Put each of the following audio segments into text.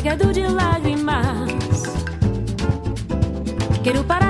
Embriagado de lágrimas. Quero parar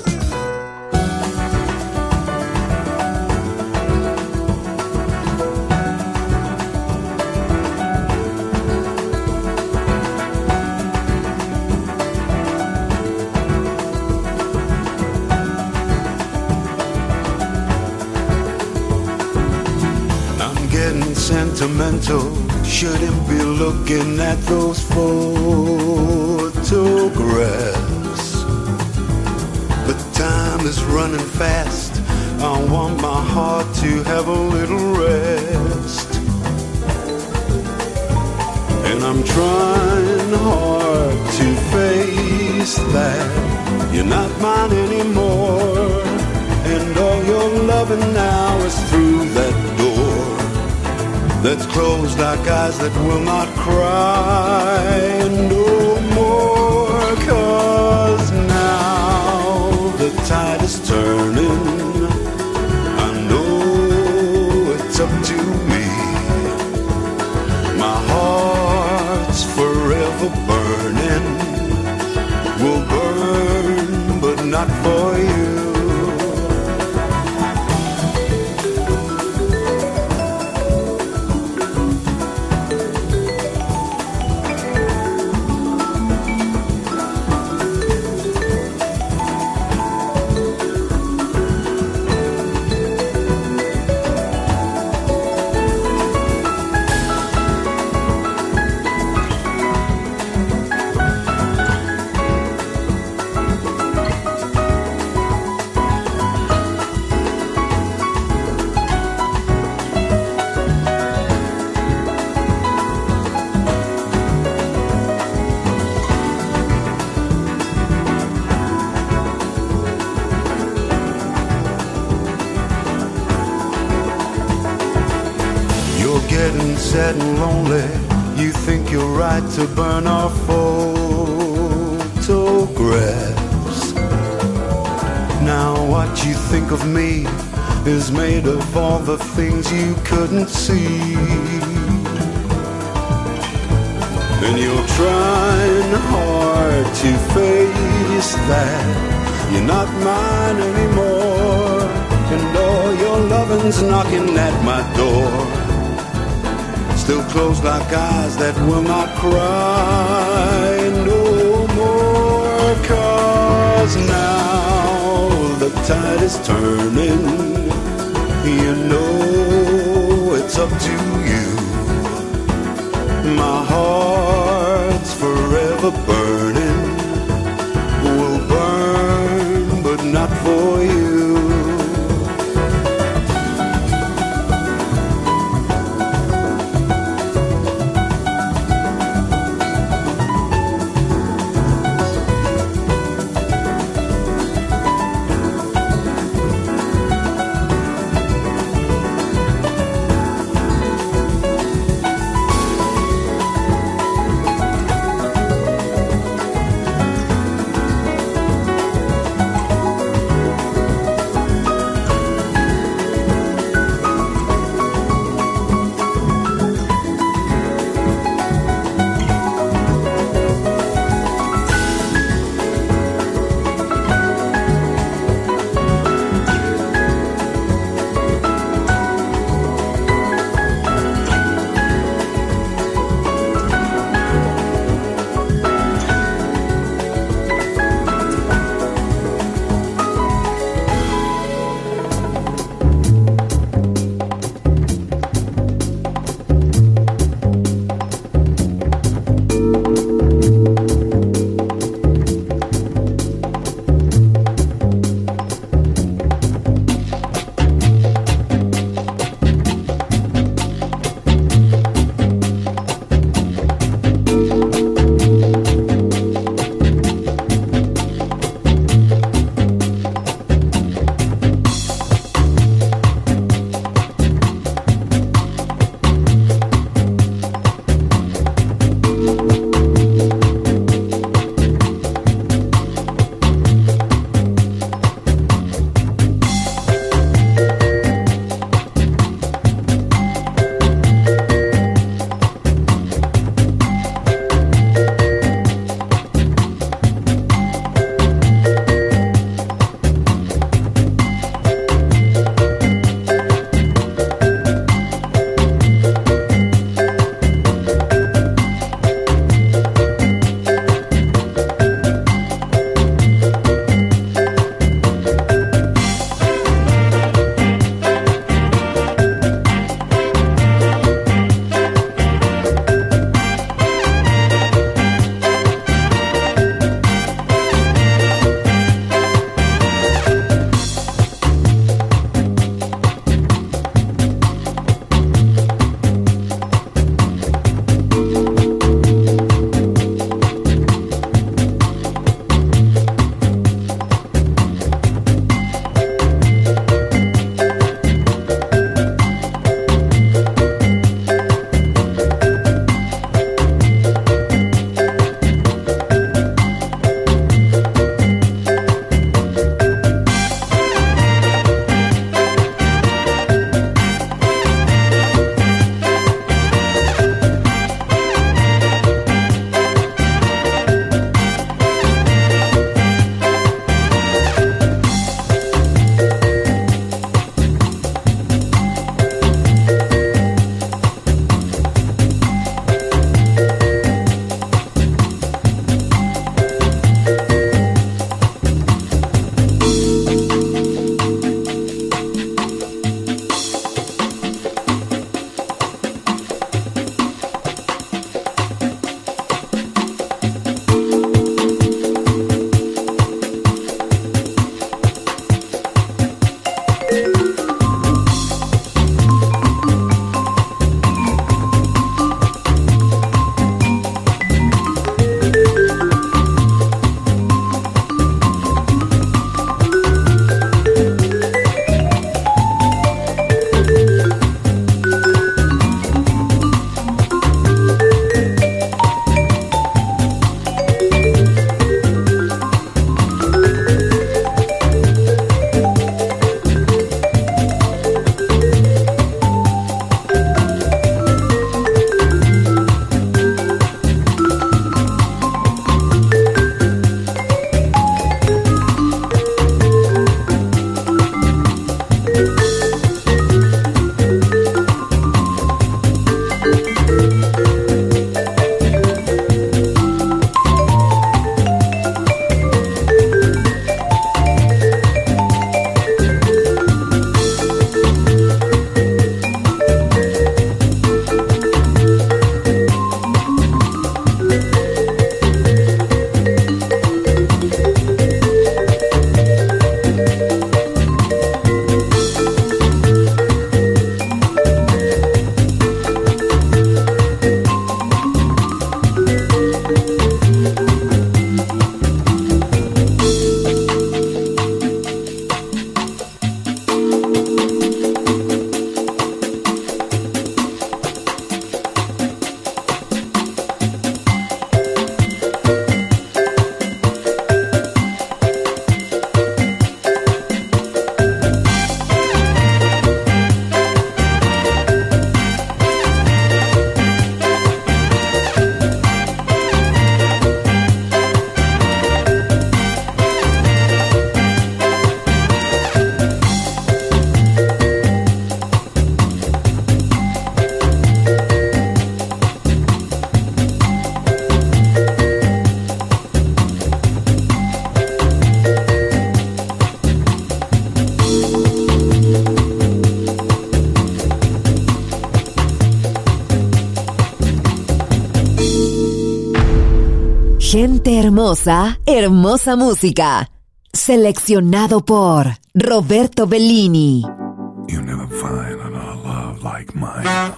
Looking at those photographs. But time is running fast. I want my heart to have a little rest. And I'm trying hard to face that you're not mine anymore. And all your loving now is through that door that's closed like eyes that will loving's knocking at my door. Still closed like eyes that will not cry no more. Cause now the tide is turning. You know it's up to you. My heart's hermosa, hermosa música. Seleccionado por Roberto Bellini. You never find another love like mine.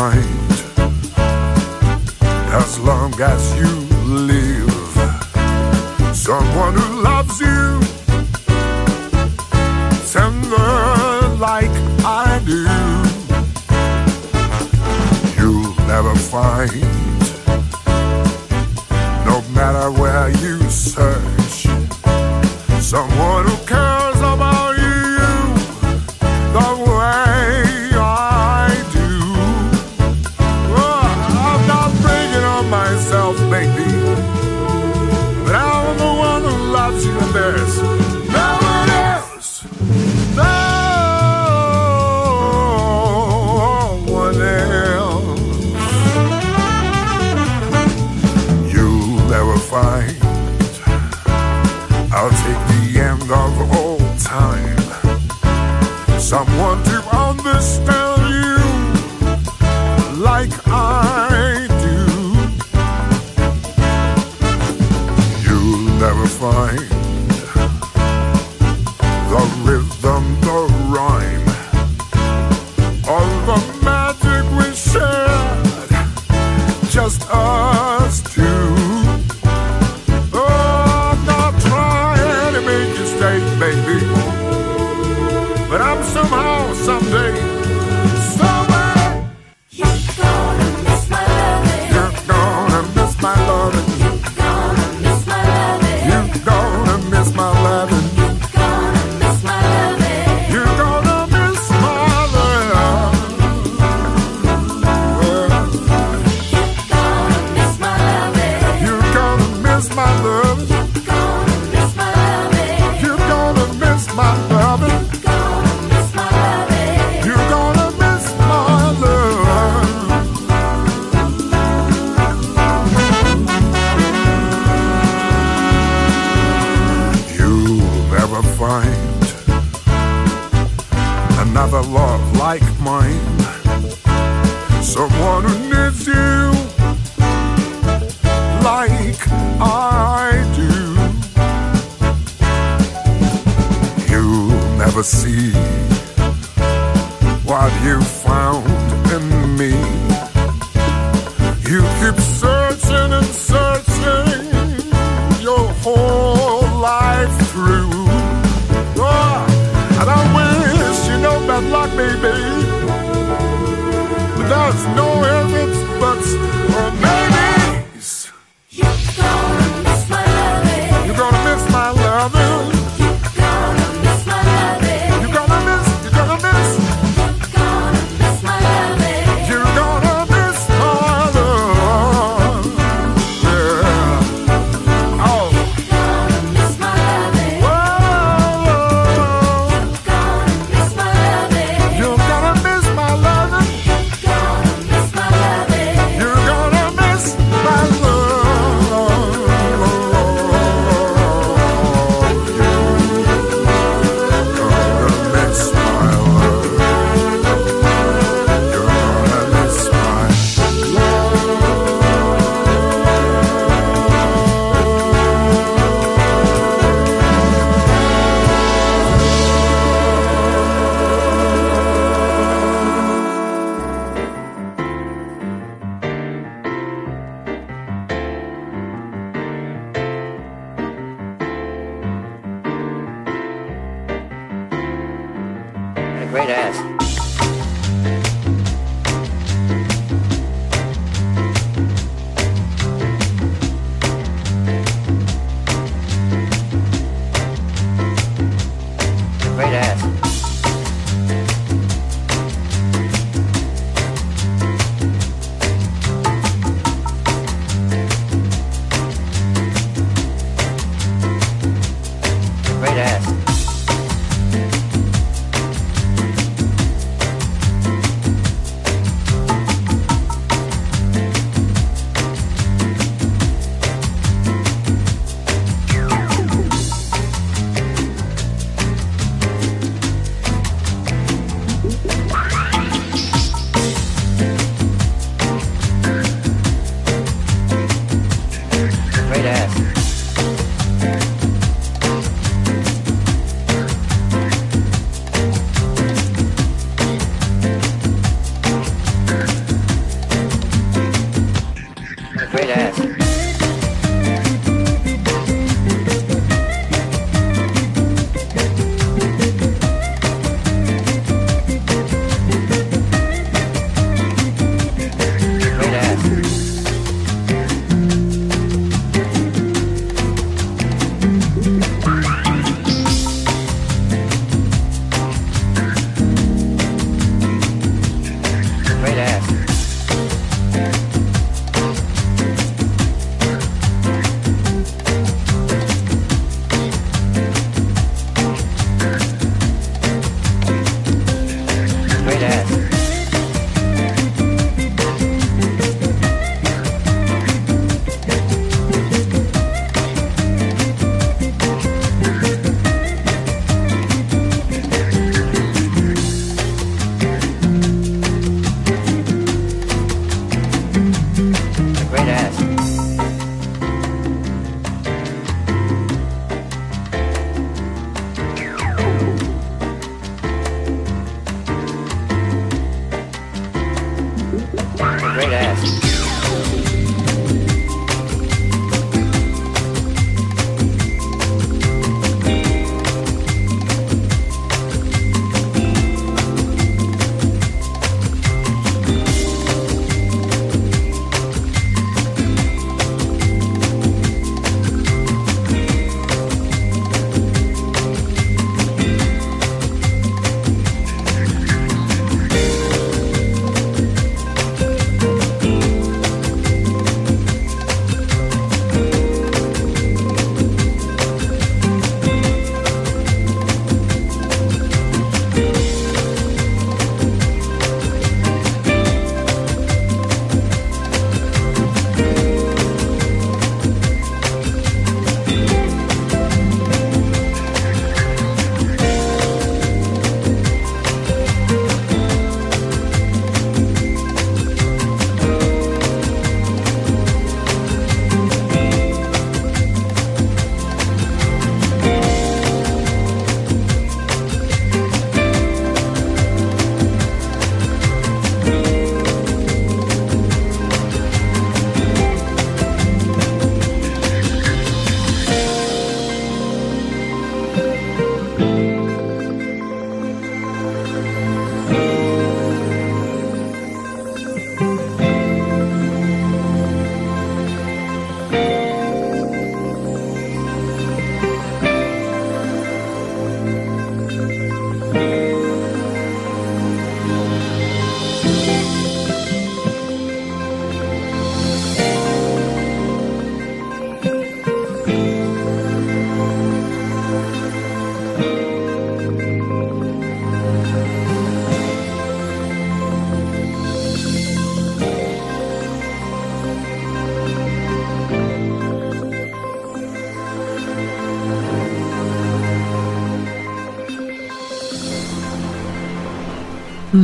mind as long as you live. Someone who never find another love like mine. Someone who needs you like I do. You'll never see what you found in me. maybe. But there's no evidence. But or maybe. great ass.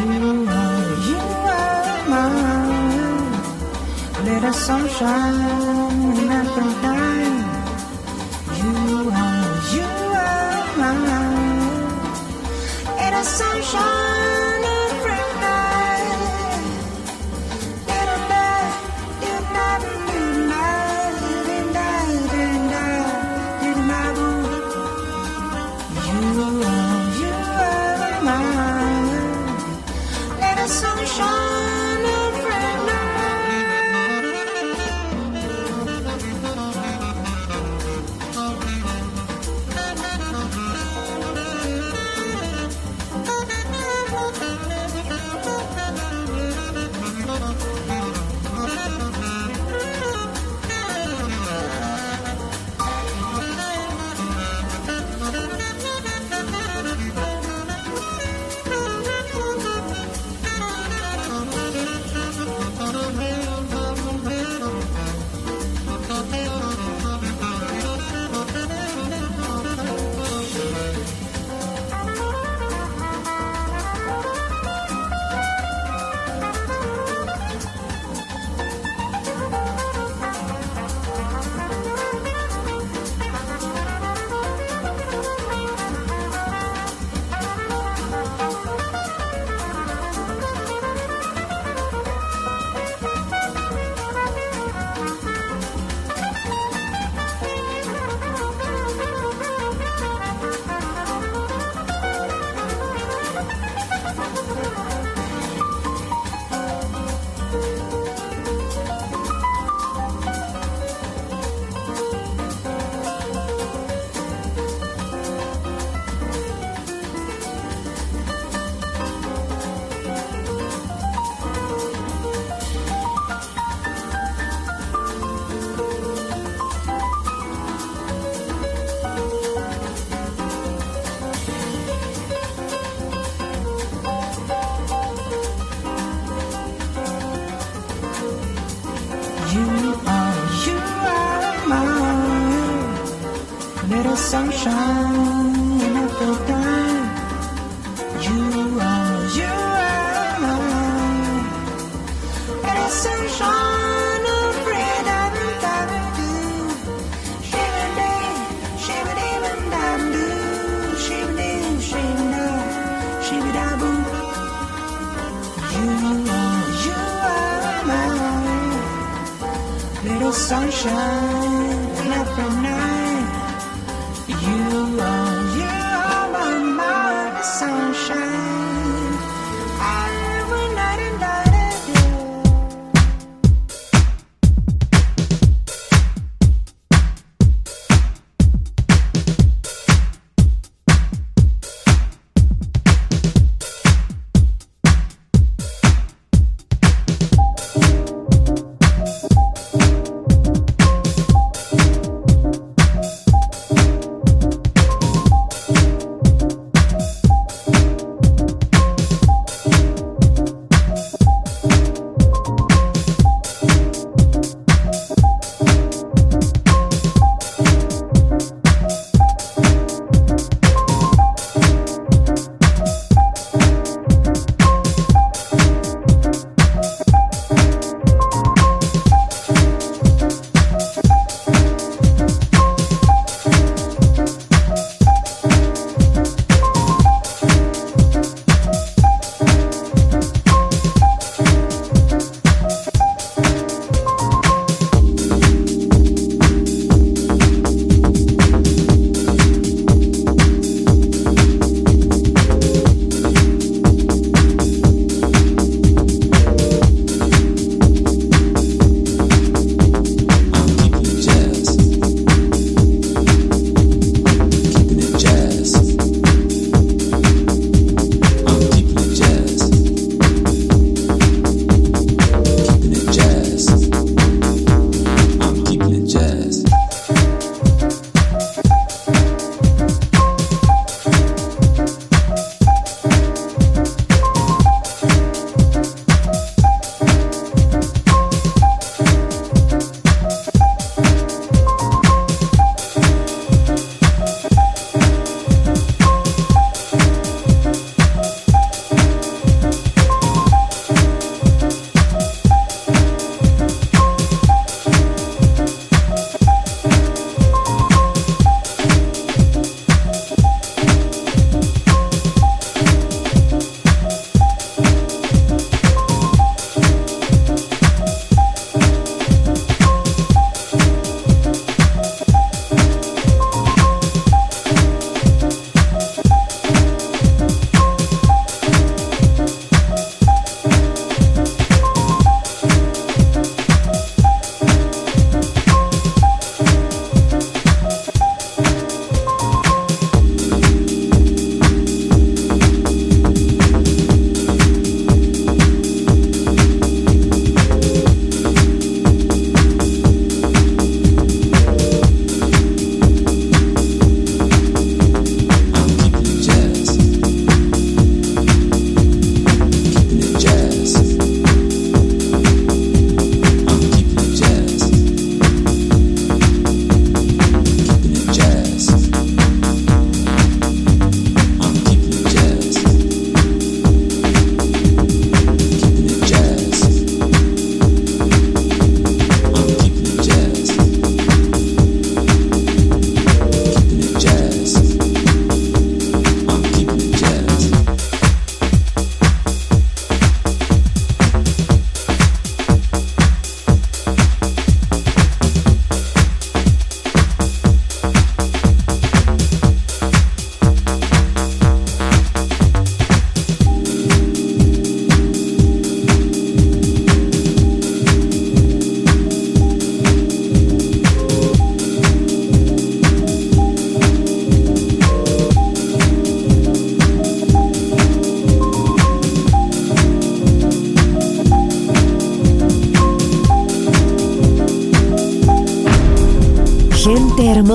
You are, you are little sunshine in the. You are, you are little sunshine.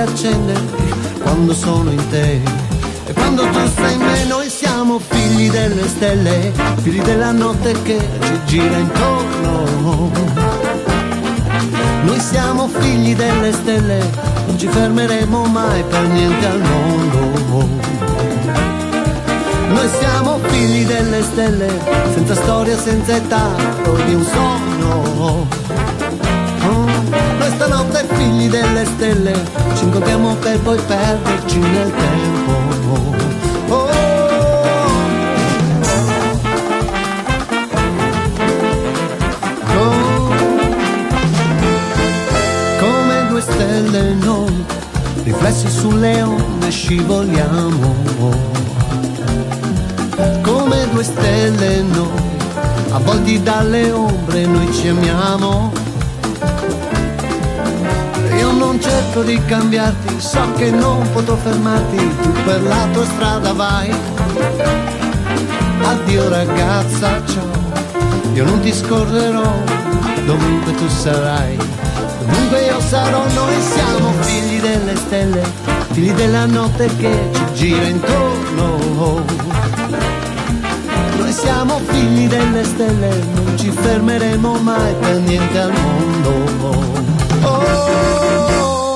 Accende quando sono in te. E quando tu sei in me noi siamo figli delle stelle, figli della notte che ci gira intorno. Noi siamo figli delle stelle, non ci fermeremo mai per niente al mondo. Noi siamo figli delle stelle, senza storia, senza età, di un sogno. Stanotte figli delle stelle, ci incontriamo per poi perderci nel tempo. Oh, oh. Come due stelle noi, riflessi sulle onde scivoliamo. Come due stelle noi, avvolti dalle ombre noi ci amiamo. Non cerco di cambiarti, so che non potrò fermarti, tu per la tua strada vai. Addio ragazza, ciao, io non ti scorrerò, dovunque tu sarai. Dovunque io sarò, noi siamo figli delle stelle, figli della notte che ci gira intorno. Noi siamo figli delle stelle, non ci fermeremo mai per niente al mondo. Oh,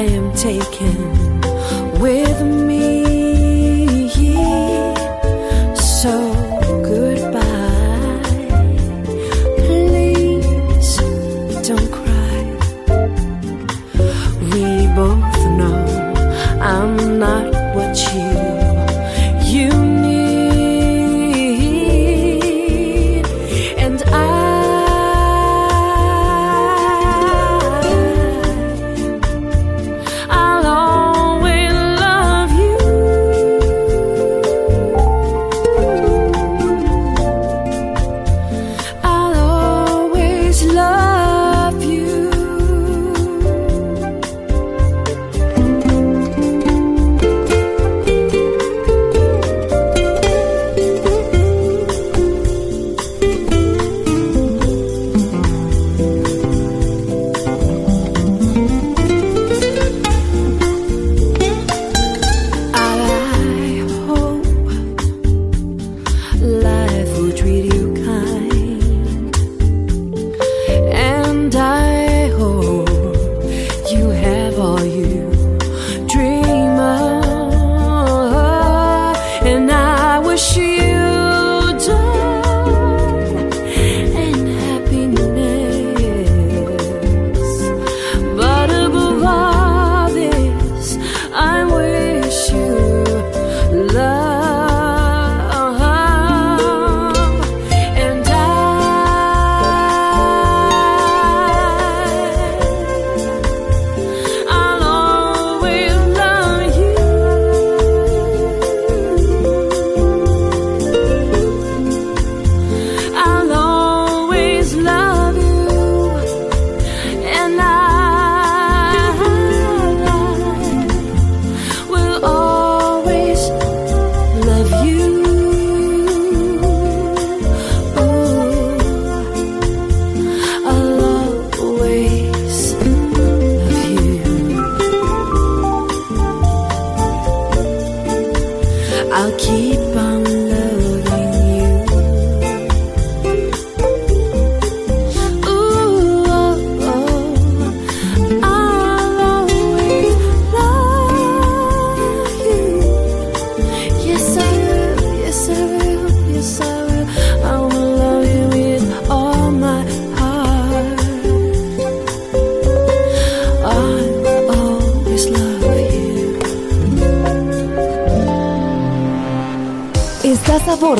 I am taken with me.